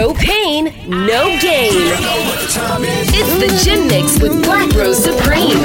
No pain, no gain. It's the Gym Mix with Black Rose Supreme.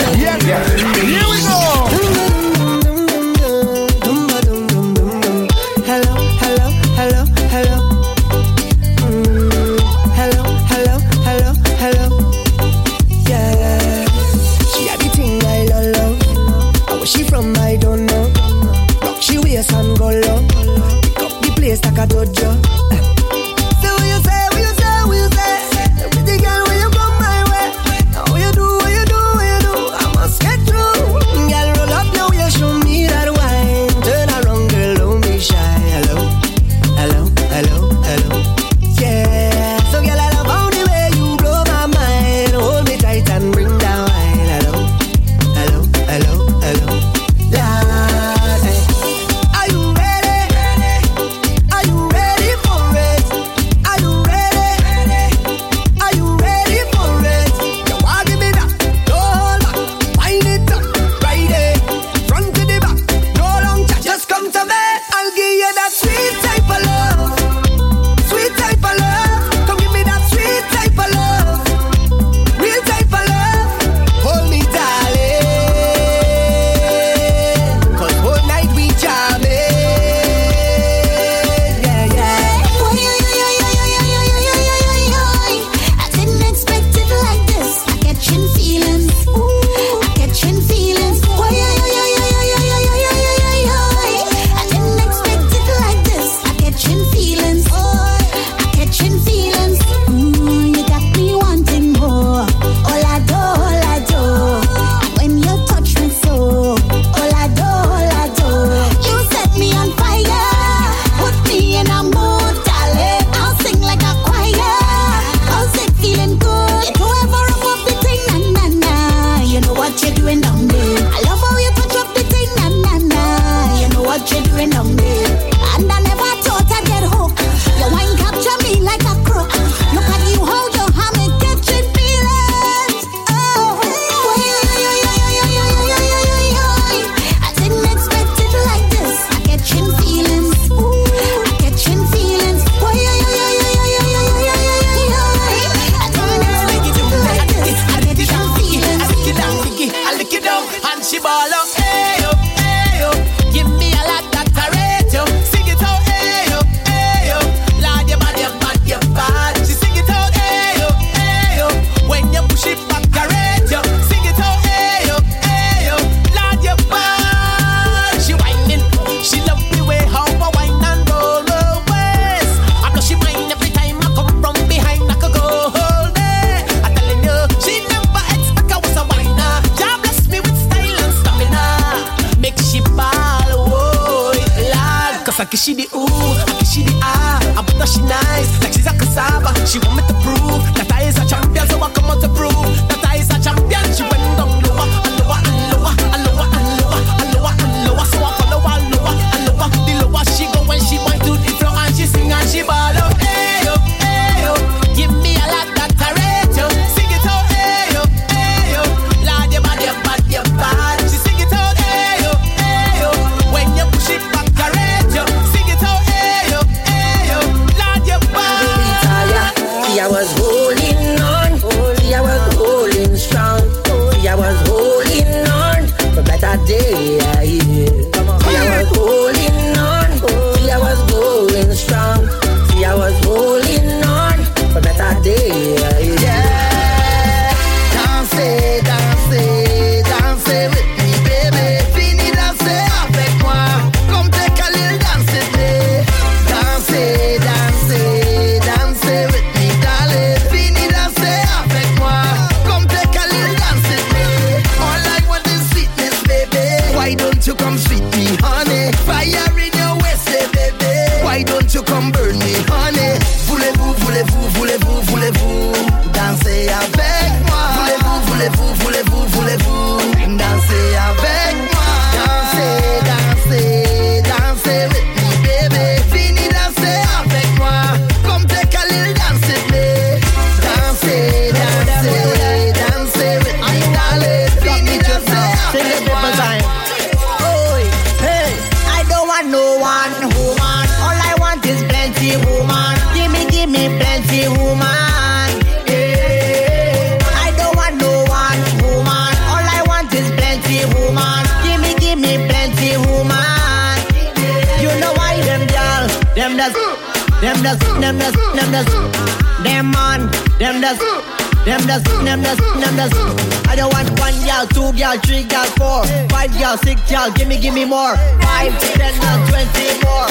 y'all, sick y'all, gimme, gimme more. Five, ten, and twenty more.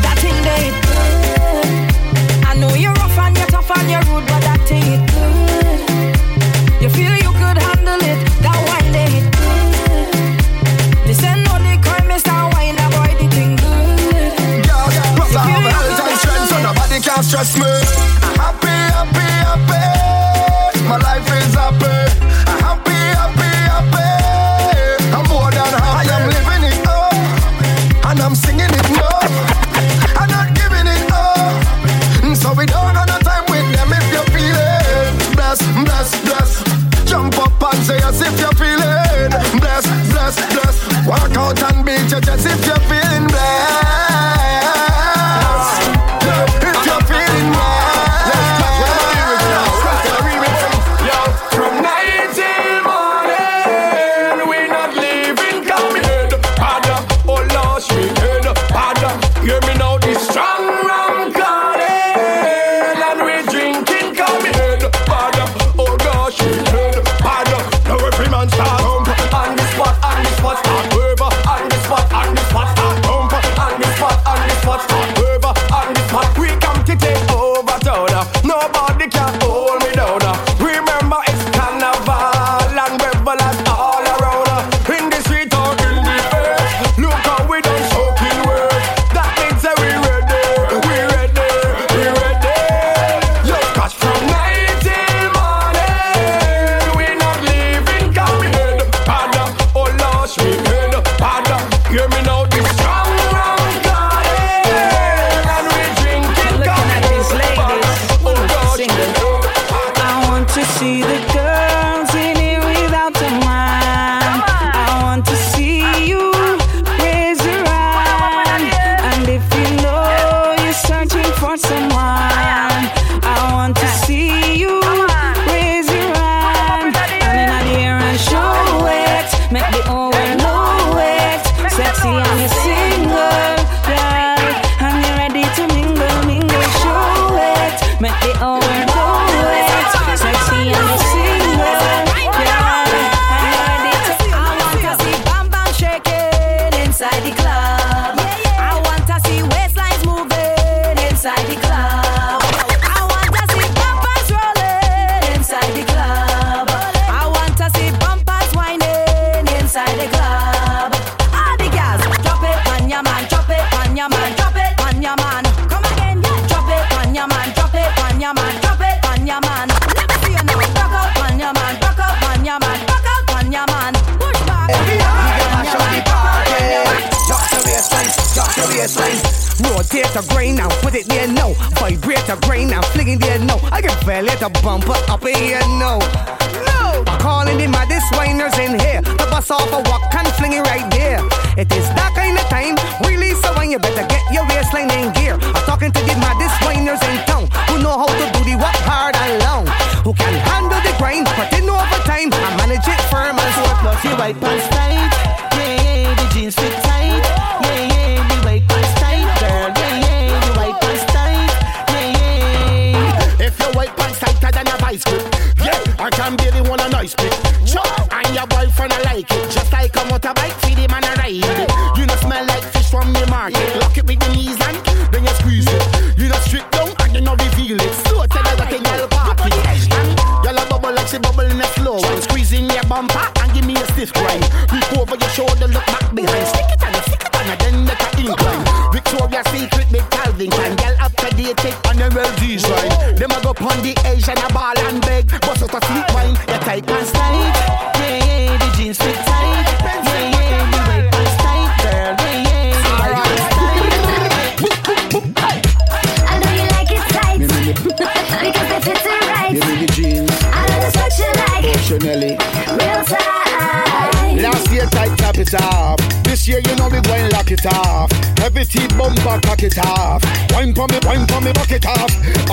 That thing they your man. Let me see you now. Back up on your man. Back up on your man. Back up on your man. Push back. Every yard, mash up the party. Drop the baseline. Drop the baseline. Rotate the grain now, put it there no. Vibrate the grain now, fling it there no. I can feel it, a bumper up in here no. No, calling the maddest whiners in here. The bus off a walk and fling it right there. It is that kind of time, really. So when you better get your waistline in gear. I'm talking to the maddest whiners in town who know how to who can handle the grind, put in overtime and manage it firm and so plus your white pants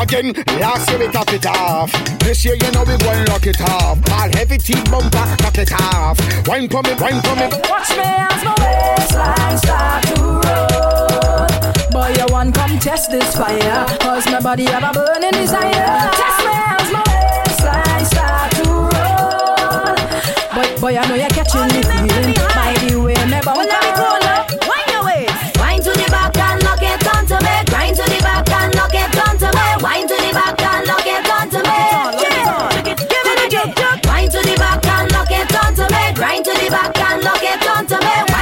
Again, last year we top it off. This year you know we going lock it off. All heavy teeth bumper, cock it off. Wine for me, wine for me. Watch me as my waistline start to roll. Boy, you want come test this fire. Cause my body have a burning desire. Test me as my waistline start to roll. Boy, boy, I know you're catching me feeling. By the way, me bump and lock it me. Wind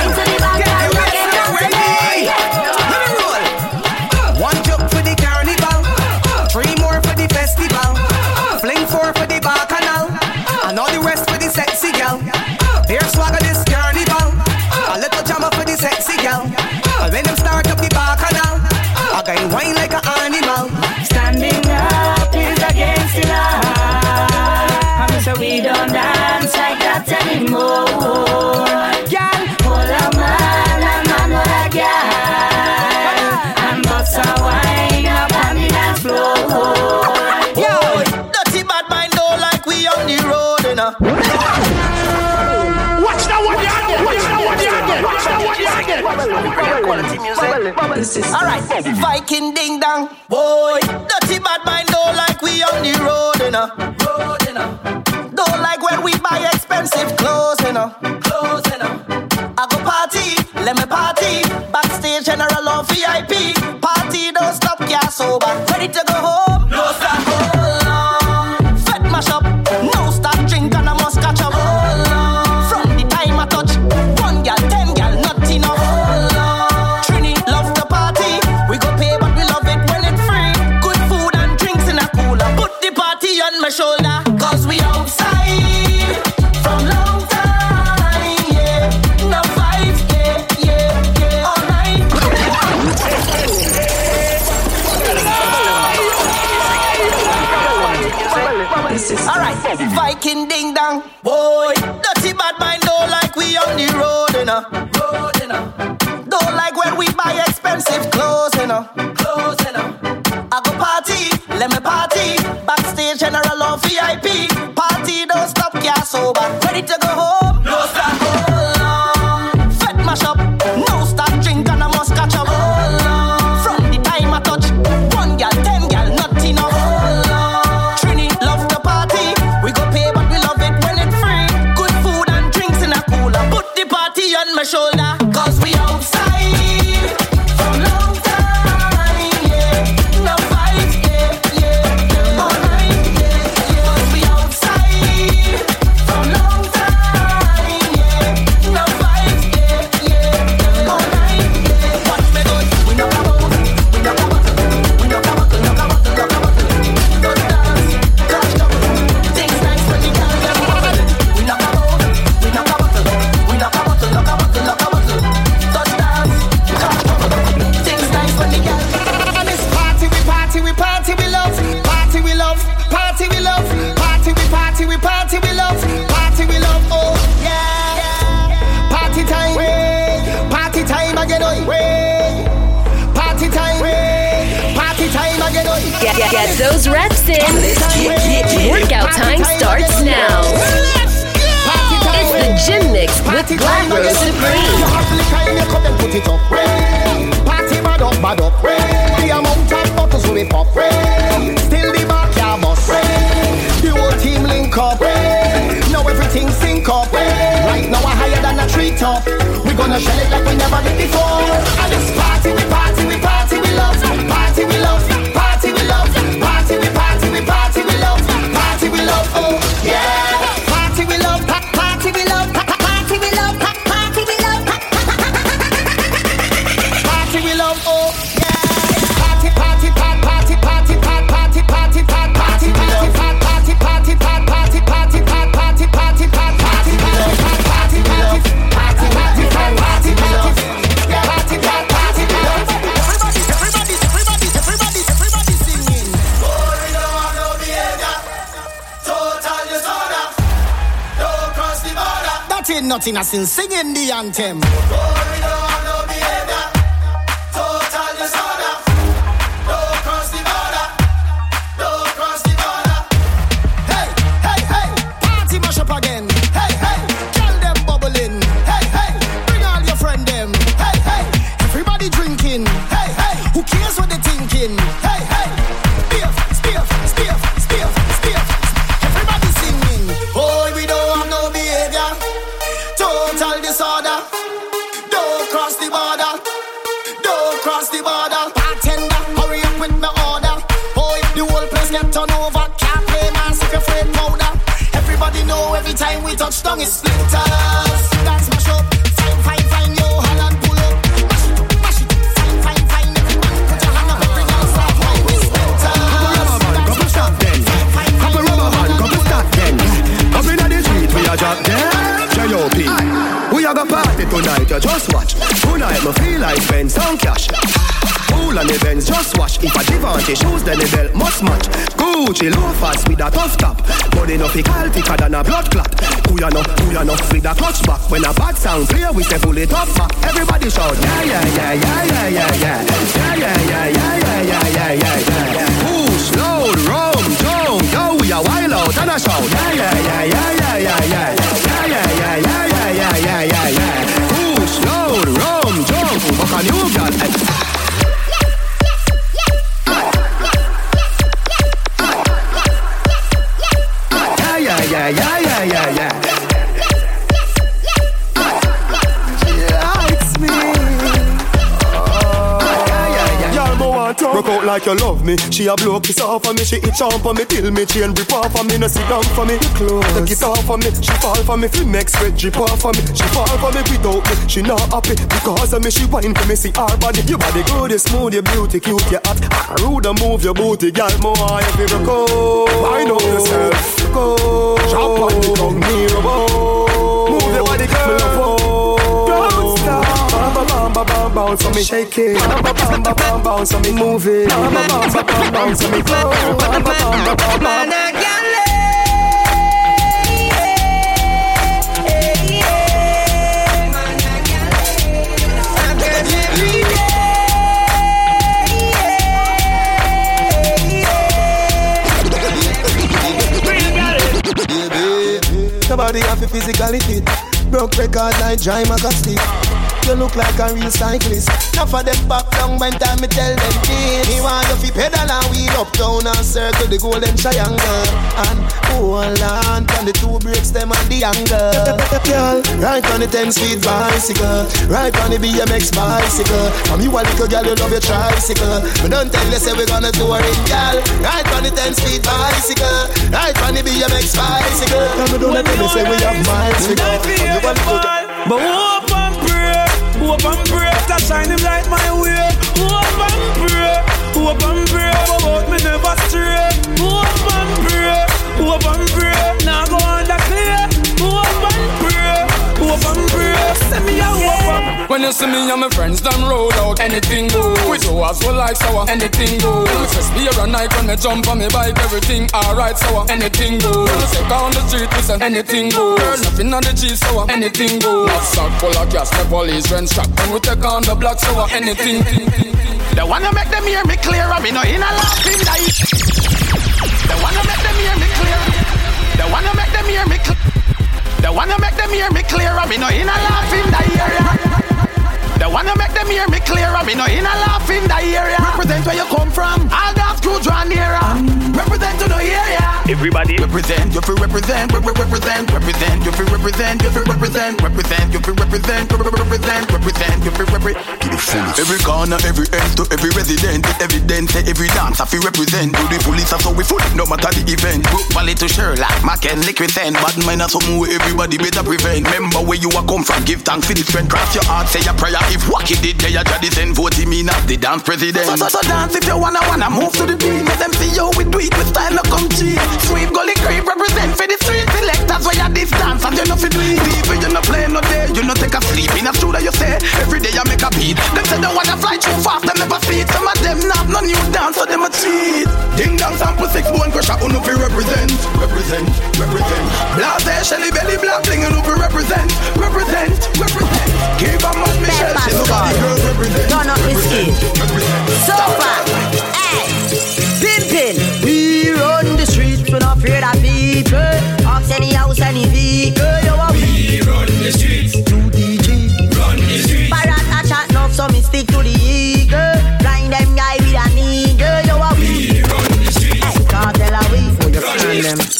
music. Alright, Viking ding dong. Boy, dirty bad mind don't like we on the road, you. Road. Don't like when we buy expensive clothes, know. Clothes, know. I go party, let me party. Backstage, general or VIP. Party, don't stop, yeah, sober. Ready to you know. Clothes. I go party, let me party. Backstage, general or VIP. Party, don't stop, yeah, sober. Ready to go home? No stop, hold on. Fed mash up, no stop, drink and I must catch up. Hold on. From the time I touch, one gal, ten gal, not enough. Hold on. Trini love the party. We go pay, but we love it when it's free. Good food and drinks in a cooler. Put the party on my shoulder, cause we outside. Mix with Black Rose Supreme. put it up. Party bad up, bad up. The amount of bottles pop. Still the backyard bus. The whole team link up. Now everything sync up. Right now we're higher than a treetop. We gonna shell it like we never did before. And this party, nothing, I still singing the anthem. Body no fickle, thicker than a blood clot. Who ya know, who ya know, with a clutch back. When a bad sound clear, we say pull it up back. Everybody shout, yeah, yeah, yeah, yeah, yeah, yeah, yeah. Yeah, yeah, yeah, yeah, yeah, yeah, yeah, yeah, yeah. Push, load, rum, jump, yo, we a wild out and a shout. Yeah, yeah, yeah, yeah, yeah, yeah, yeah. Yeah, yeah, yeah, yeah, yeah, yeah, yeah, yeah, yeah. Push, load, rum, jump, fuck a new girl. Yeah, yeah, yeah, yeah, yeah, Broke out like you love me. She a blow kiss off of me. She itch on for me Till me chain rip off of me. No sit down for me. Close. Take it off of me. She fall for me. Feel make sweat drip off of me. She fall for me without me. She not happy Because of me. She whine for me. See her body. Your body good You smooth You beauty Cute You hot. Rude move your booty Girl. Mo want you broke out. Wind up yourself go. Sharp on the tongue, me robo. Move the body, girl. Me love Don't stop. bam bamba bamba bounce, so me shake it. Bam bam bam bam bounce, so me move it. Bam bam bam bam bounce, so me go. Bamba bamba bamba. Nobody have a physically fit. Broke record like dry magazine. You look like a real cyclist. Now for them back down when time me tell them this. Me want you fi pedal and wheel up down and circle the golden triangle. And hold on on the two brakes them and the angle. Girl, right on the 10 speed bicycle. Right on the BMX bicycle. From you a little girl, you love your tricycle. But don't tell you say we gonna tour it, girl. Right on the 10 speed bicycle. Right on the BMX bicycle. Come on, don't tell me say we have miles. We go. From you a little girl. But hope and pray, hope and pray to shine him light my way. Hope and pray, hope and pray, about me never stray. Hope and pray, hope and pray, now go under clear. Hope and pray, hope and pray, send me a hope When you see me and my friends done roll out, anything goes. With you as well like sour, uh, anything goes. Just be a night when me jump on me bike, everything alright sour, uh, anything goes. Take on the street, listen, anything goes. Nothing on the cheese sour, uh, anything goes. Sack full of gas, the police rent strap. When we take on the block sour, anything. The one to make them hear me clear, I me no in a laughing night. The one to make them hear me clear. The one to make them hear me clear. The one to make them hear me clear, I me no in a laughing that area. The one to make them hear me clear, I me no in a laughing that area. Represent where you come from, all that crew draw nearer. Represent to the area. Everybody represent, you feel represent, re- re- represent, represent, you feel represent, you feel represent, represent, you feel represent, re- re- represent, represent, you feel represent. To the fullest. Every corner, every end to every resident, the evidence, say every dance, I feel represent. To the police, so we full, no matter the event. Group Valley to Sherlock, Mac and liquid send. Bad mind, something where everybody better prevent. Remember where you are come from, give thanks for the strength. Cross your heart, say your prayer. If Wacky did, they are just send vote me not the dance president. So, so, so dance if you wanna, wanna move to the beat. Let them see you we do it with style, no come cheap. Sweep gully creep, represent for the street. Selectors where you this dance, and you know fi do it. Even you no play no day, you no take a sleep. In a studio you say, every day I make a beat. Them say they wanna fly too fast, them never feed. Some of them not no new dance, so them a cheat. Ding dong sample six bone crusher, who no fi represent, represent, represent. Blase Shelly belly black bling, who fi represent, represent, represent. Give a man Michelle, squad. Turn up this skin. So far, hey, pimpin'. We run the streets, we're not afraid of people. Off any house, any vehicle.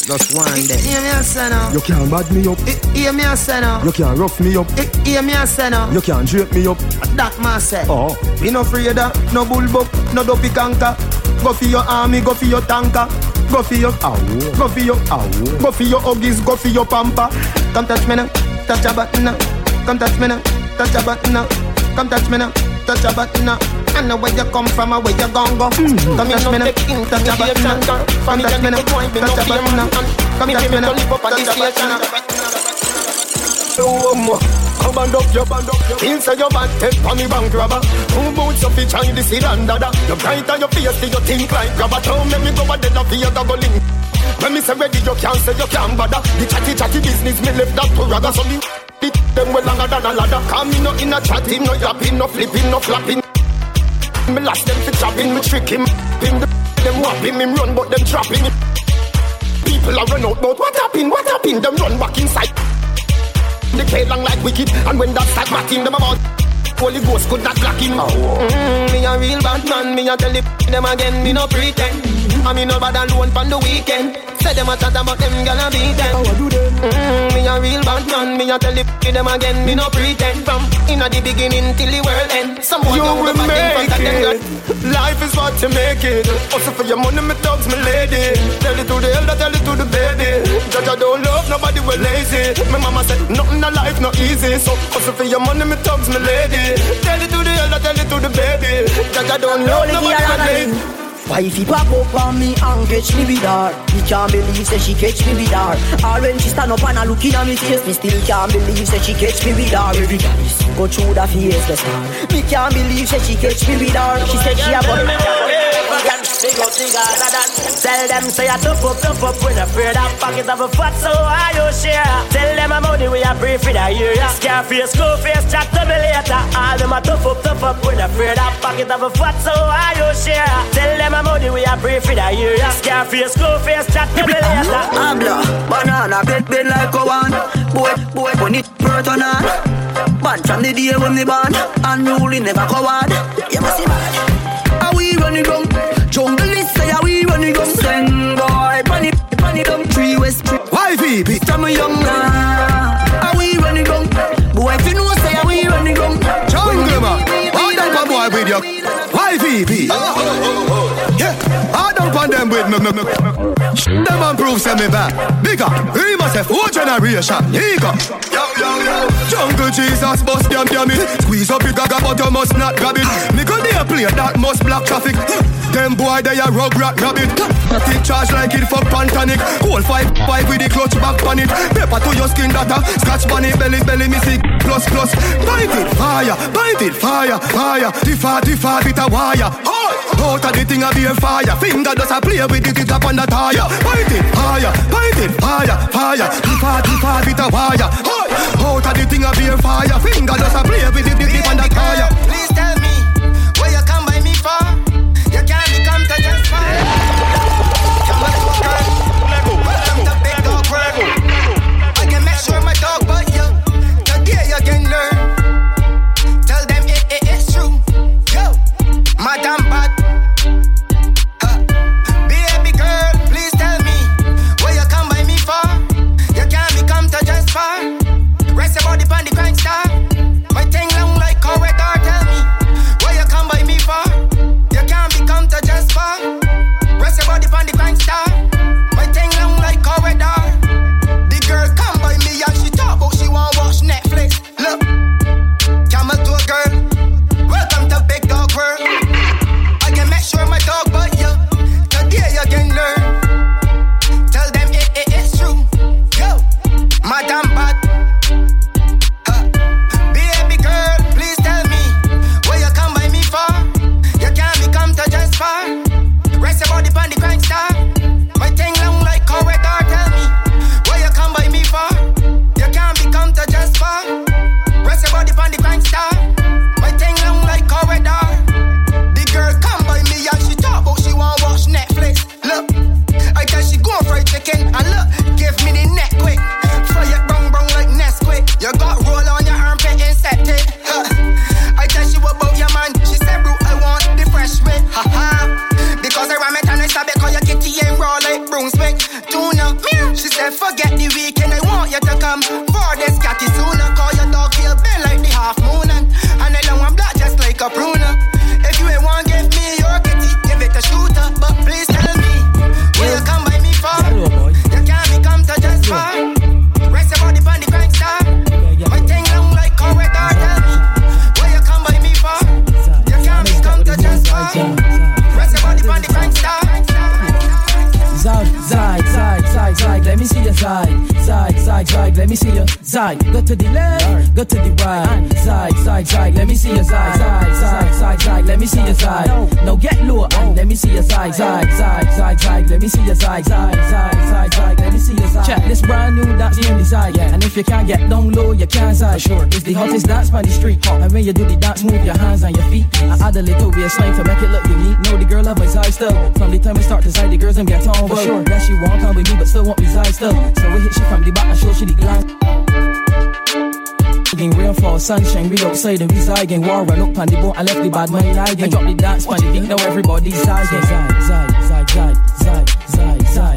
Just one them. Hear me a say now. You can't bad me up, Hear me a say now. you can't rough me up, Hear me a say now. you can't drape me up. That man say. Oh, We no afraid of no bull buck, no dopey canker. Go for your army, go for your tanker. Go for your ow. Go for your ow. Go for your huggies, go for your pamper. Come touch me now, touch a button now. Come touch me now, touch a button now. Come touch me now, touch a button. I know where you come from or where you gon' go. Mm. Come touch me now, touch a button. Come touch me now, touch a button now. Come touch me now, touch a button now. Come band up your band up your Things say your bad head on me bank robber. Two boots of each eye this is dada You bright on your face till you think like grabber. Don't make me go a dead of your goggling When me say ready you can't say you can't bother. The chatty chatty business me left that to ragga. So me it them well longer than a ladder Come me no in a chat him no yapping no flipping no flapping Me last them fi chopping me trick him Him the them whopping him run but them trapping him People are run out but what happened what happened them run back inside the K long like wicked, and when that start batting them about. Holy Ghost could not block him. Oh. Mm, me a real bad man, me a tell the them again, me no pretend. I me no bad alone from the weekend. Say them a chat about them gonna be them. How do them? Mm, me a real bad man, me a tell the them again, me no pretend. From inna the beginning till the world end. Someone you will make it. Life is what you make it. Also for your money, me thugs, me lady. Tell it to the elder, tell it to the baby. Judge, I don't love nobody, we lazy. My mama said nothing in life not easy. So also for your money, me thugs, me lady. Tell it to the elder, tell it to the baby. Judge, I don't love nobody, we lazy. Wifey pop up on me and catch me with her. Me can't believe say she catch me with her. Or when she stand up and a looking at me face Me still can't believe say she catch me with her. Every go through the face the star Me can't believe say she catch me with her. She said she a bun. The Tell them say I tough up, tough up When afraid of pocket of a fat so are you share. Tell them I'm money we are brief in the area Scarface, go face, chat to me later. All them a tough up, tough up When afraid of pocket of a fat so are you share. Tell them I'm money we are brief in the area Scarface, go face, chat to me later. Habla, banana, bed bed like a one. Boy, boy, when it hurt on Bad from the day when me born Unruly never coward You must see bad Are we running down? Jungle is say are we running down? Send boy, bunny, bunny down Three west, Why VP? From a young man. Are we running down? Boy, if you know say are we running down? Jungle man, how them boy with you? Why VP? Oh, oh, oh, yeah, how them on them with me, me, me. Them man prove say me back. Bigger, he must have four generation. He go. Jungle Jesus, bust damn damn it. Squeeze up big gaga, but you must not grab it. Me be a player that must block traffic. Them boy they a rug rat rabbit. Take charge like it for pantanic. Cold five five with the clutch back on it. Pepper to your skin data. Scratch bunny belly belly sick plus plus. Bite it fire, bite it fire, fire. Differ differ bit a wire. Oh! Out of the thing a be a fire. Finger does a play with it, it up on the tire. Bite it fire, bite it fire, fire. Differ differ bit a wire. Out of the thing a be a fire. Finger does a play with it, it up on the tire. Please tell me where you come by me for. You can't become to just fine. Zag, zag, zag, zag, zag, let me see your zag. Zag, zag, zag, let me see your zag. Go to the left, go to the right. Zag, zag, zag, let me see your zag. Zag, zag, zag, zag, let me see your zag. No, get low let me see your zag. Zag, zag, zag, zag, let me see your zag. Zag, zag, zag, zag, let me see your zag. Check this brand new dance in the zag. And if you can't get down low, you can't zag. Sure, it's the hottest dance by the street. And when you do the dance, move your hands and your feet. I add a little bit of slang to make it look unique. Know the girl love my side still. From the time we start to side, the girls them get on for sure. Yeah, she won't come with me, but still want me side still. So we hit she from the back and show she the glance. Getting rainfall, sunshine, we outside and we zagging. War run up on the boat, I left the bad man lagging. Drop the dance on the beat, now everybody's zagging. Zag, zag, zag, zag, zag, zag, zag,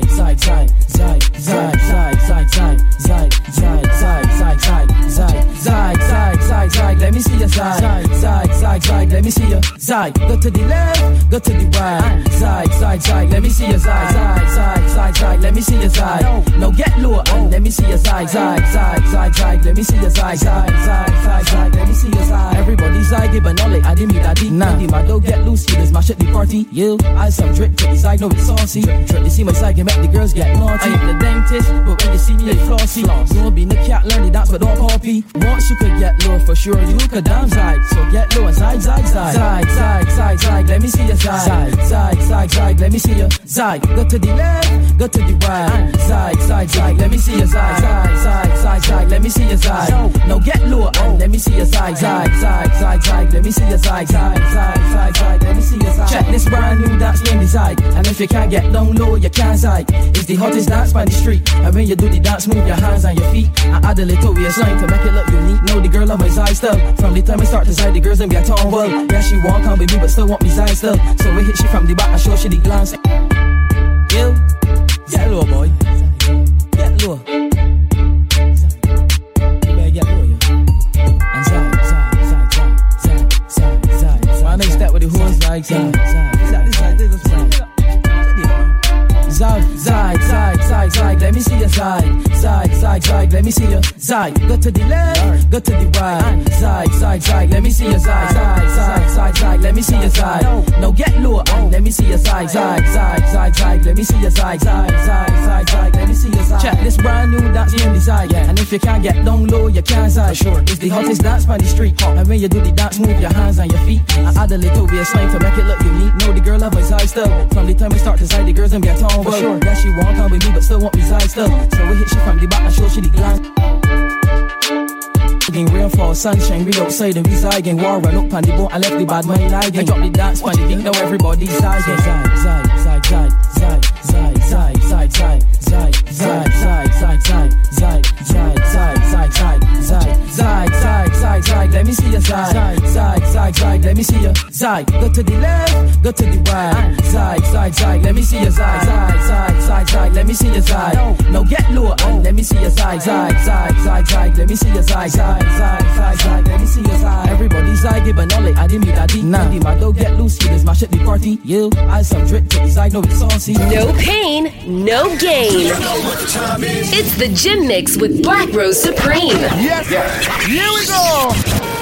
Zag, go to the left, go to the right. Zag, zag, zag, let me see your zag, zag, zag, zag, zag, let me see your zag. No, get lower, let me see your zag, zag, zag, zag, zag, let me see your zag, zag, zag, zag, zag, let me see your zag. Everybody zag, give a like I didn't meet that deep. Nah, my dog get loose, he just mash at the party. You, I some drip to the zag, no it's saucy. Drip, drip, you see my zag, and make the girl girls get naughty. I ain't the dentist, but when you see me, they flossy. Don't be the cat, learn the dance, but don't copy. Once you could get low for sure, you could dance side. So get low and side, side, side. Side, side, side, side, let me see your side. Side, side, side, side, let me see your side. Go to the left, go to the right. Side, side, side, let me see your side. Side, side, side, side, let me see your side. Now get low and let me see your side. Side, side, side, side, let me see your side. Side, side, side, side, let me see your side. Check this brand new dance in the side. And if you can't get down low, you can't side. It's the hottest dance by the street. And when you do the dance, move your hands and your feet. I add a little slang to make it look unique. Know the girl love my side still. From the time we start to side, the girls them get on well. Yeah, she won't come with me, but still want me side still. So we hit she from the back and show she the glance. You, get low, boy. Get low. You better get low, yeah. And side, side, side, side, side, side, side. My next step with the horse like side, side, side zag. Zag, zag, zag, let me see your zag. Go to the left, go to the right. Zag, zag, zag, let me see your zag. Zag, zag, zag, zag, let me see your zag. Now get low let me see your zag. Zag, zag, zag, zag, let me see your zag. Zag, zag, zag, zag, let me see your zag. Check this brand new dance in the zag. And if you can't get down low, you can't zag. Sure, it's the hottest dance by the street. And when you do the dance, move your hands and your feet. I add a little bit of slang to make it look unique. Know the girl love my side still. From the time we start to side, the girls them get on for sure. Yeah, she won't come with me, but still want me side still. So we hit she from the back show she the glance. Getting rainfall, sunshine, we outside and we zagging. War run up on the boat, I left the bad man lagging. Drop the dance on the now everybody's zagging. Zag, zag, zag, zag, zag, zag, Zag, zag, zag, let me see your zag. Go to the left, go to the right. Zag, zag, zag, let me see your zag. Zag, zag, zag, zag, let me see your zag. Now get low and let me see your zag. Zag, zag, zag, zag, let me see your zag. Zag, zag, zag, zag, let me see your zag. Everybody's zagging, but all it, I didn't mean that deep. Nah, my dog get loose, see this mash at the party. You, I some drip to the side, no it's saucy. No pain, no gain. It's the Gym Mix with Black Rose Supreme. Yes, here we go.